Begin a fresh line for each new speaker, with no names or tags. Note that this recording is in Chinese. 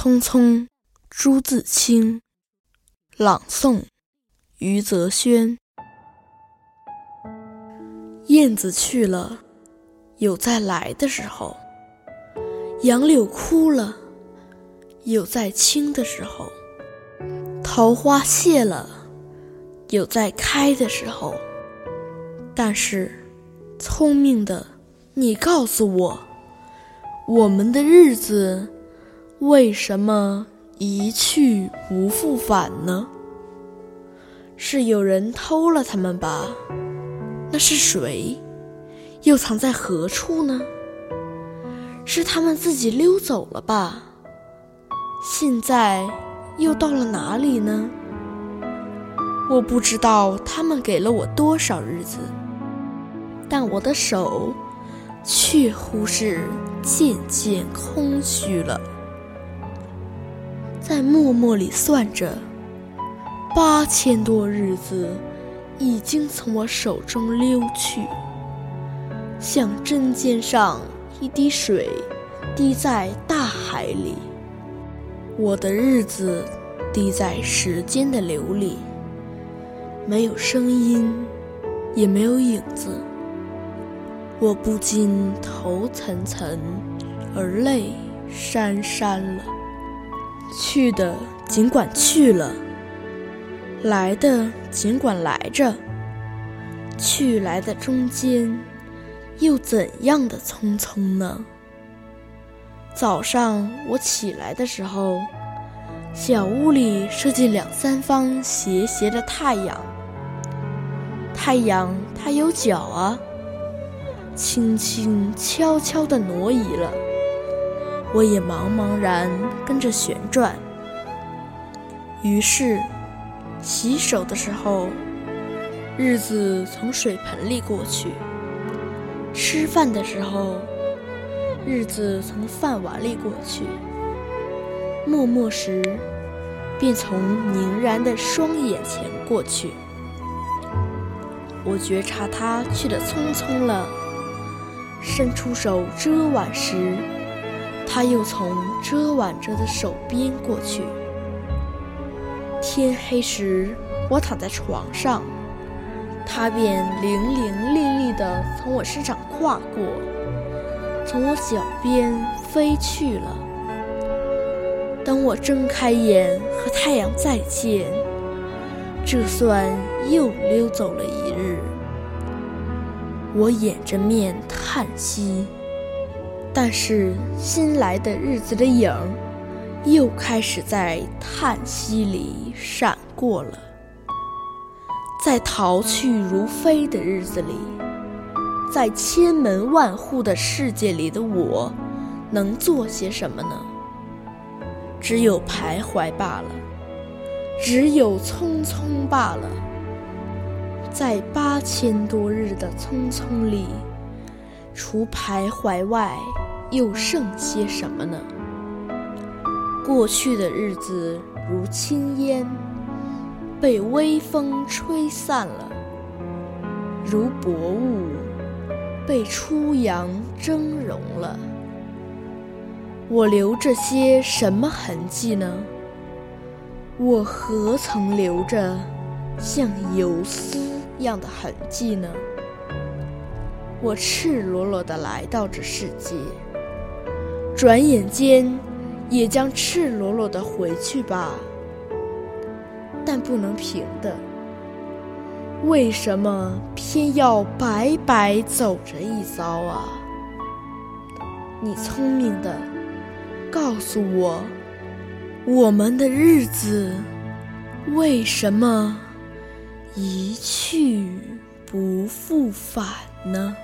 匆匆，朱自清。朗诵：余则轩。燕子去了，有再来的时候；杨柳枯了，有再青的时候；桃花谢了，有再开的时候。但是，聪明的你，告诉我，我们的日子。为什么一去不复返呢？是有人偷了他们吧？那是谁？又藏在何处呢？是他们自己溜走了吧？现在又到了哪里呢？我不知道他们给了我多少日子，但我的手却乎是渐渐空虚了。在默默里算着，八千多日子已经从我手中溜去，像针尖上一滴水滴在大海里。我的日子滴在时间的流里，没有声音，也没有影子。我不禁头涔涔，而泪潸潸了。去的尽管去了，来的尽管来着。去来的中间，又怎样的匆匆呢？早上我起来的时候，小屋里射进两三方斜斜的太阳。太阳它有脚啊，轻轻悄悄地挪移了。我也茫茫然跟着旋转。于是，洗手的时候，日子从水盆里过去；吃饭的时候，日子从饭碗里过去；默默时，便从凝然的双眼前过去。我觉察他去的匆匆了，伸出手遮挽时。他又从遮挽着的手边过去。天黑时，我躺在床上，他便伶伶俐俐地从我身上跨过，从我脚边飞去了。当我睁开眼和太阳再见，这算又溜走了一日。我掩着面叹息。但是新来的日子的影儿，又开始在叹息里闪过了。在逃去如飞的日子里，在千门万户的世界里的我，能做些什么呢？只有徘徊罢了，只有匆匆罢了。在八千多日的匆匆里，除徘徊外。又剩些什么呢？过去的日子如轻烟，被微风吹散了；如薄雾，被初阳蒸融了。我留着些什么痕迹呢？我何曾留着像游丝样的痕迹呢？我赤裸裸地来到这世界。转眼间，也将赤裸裸的回去吧。但不能平的，为什么偏要白白走这一遭啊？你聪明的，告诉我，我们的日子为什么一去不复返呢？